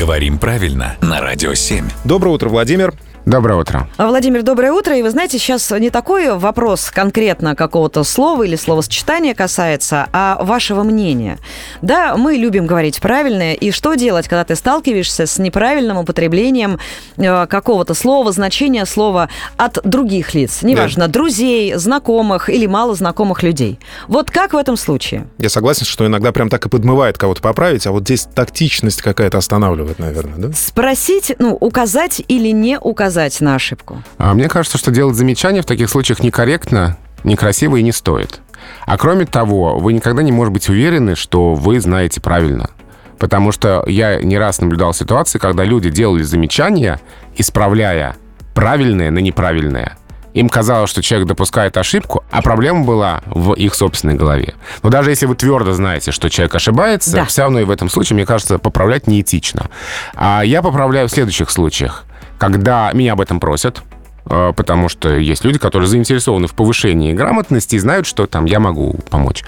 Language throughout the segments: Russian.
Говорим правильно на Радио 7. Доброе утро, Владимир. Доброе утро. Владимир, доброе утро. И вы знаете, сейчас не такой вопрос конкретно какого-то слова или словосочетания касается, а вашего мнения. Да, мы любим говорить правильное. И что делать, когда ты сталкиваешься с неправильным употреблением э, какого-то слова, значения слова от других лиц? Неважно, да. друзей, знакомых или мало знакомых людей. Вот как в этом случае? Я согласен, что иногда прям так и подмывает кого-то поправить, а вот здесь тактичность какая-то останавливает, наверное, да? Спросить, ну, указать или не указать указать на ошибку? А мне кажется, что делать замечания в таких случаях некорректно, некрасиво и не стоит. А кроме того, вы никогда не можете быть уверены, что вы знаете правильно. Потому что я не раз наблюдал ситуации, когда люди делали замечания, исправляя правильное на неправильное. Им казалось, что человек допускает ошибку, а проблема была в их собственной голове. Но даже если вы твердо знаете, что человек ошибается, да. все равно и в этом случае, мне кажется, поправлять неэтично. А я поправляю в следующих случаях когда меня об этом просят, э, потому что есть люди, которые заинтересованы в повышении грамотности и знают, что там я могу помочь.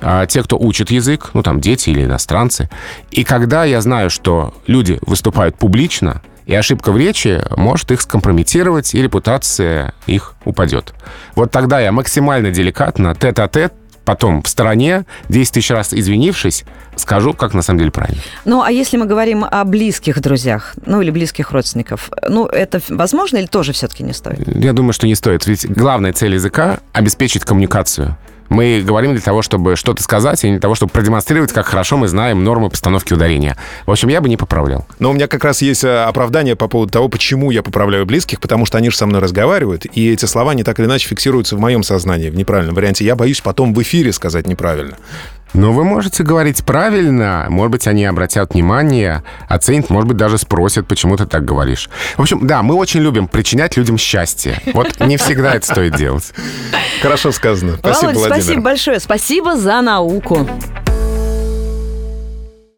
А те, кто учит язык, ну там дети или иностранцы. И когда я знаю, что люди выступают публично, и ошибка в речи может их скомпрометировать, и репутация их упадет. Вот тогда я максимально деликатно, тет-а-тет, потом в стороне, 10 тысяч раз извинившись, скажу, как на самом деле правильно. Ну, а если мы говорим о близких друзьях, ну, или близких родственников, ну, это возможно или тоже все-таки не стоит? Я думаю, что не стоит. Ведь главная цель языка — обеспечить коммуникацию. Мы говорим для того, чтобы что-то сказать, и для того, чтобы продемонстрировать, как хорошо мы знаем нормы постановки ударения. В общем, я бы не поправлял. Но у меня как раз есть э, оправдание по поводу того, почему я поправляю близких, потому что они же со мной разговаривают, и эти слова не так или иначе фиксируются в моем сознании в неправильном варианте. Я боюсь потом в эфире сказать неправильно. Но вы можете говорить правильно, может быть, они обратят внимание, оценят, может быть, даже спросят, почему ты так говоришь. В общем, да, мы очень любим причинять людям счастье. Вот не всегда это стоит делать. Хорошо сказано. Спасибо, Володь, Владимир. спасибо большое. Спасибо за науку.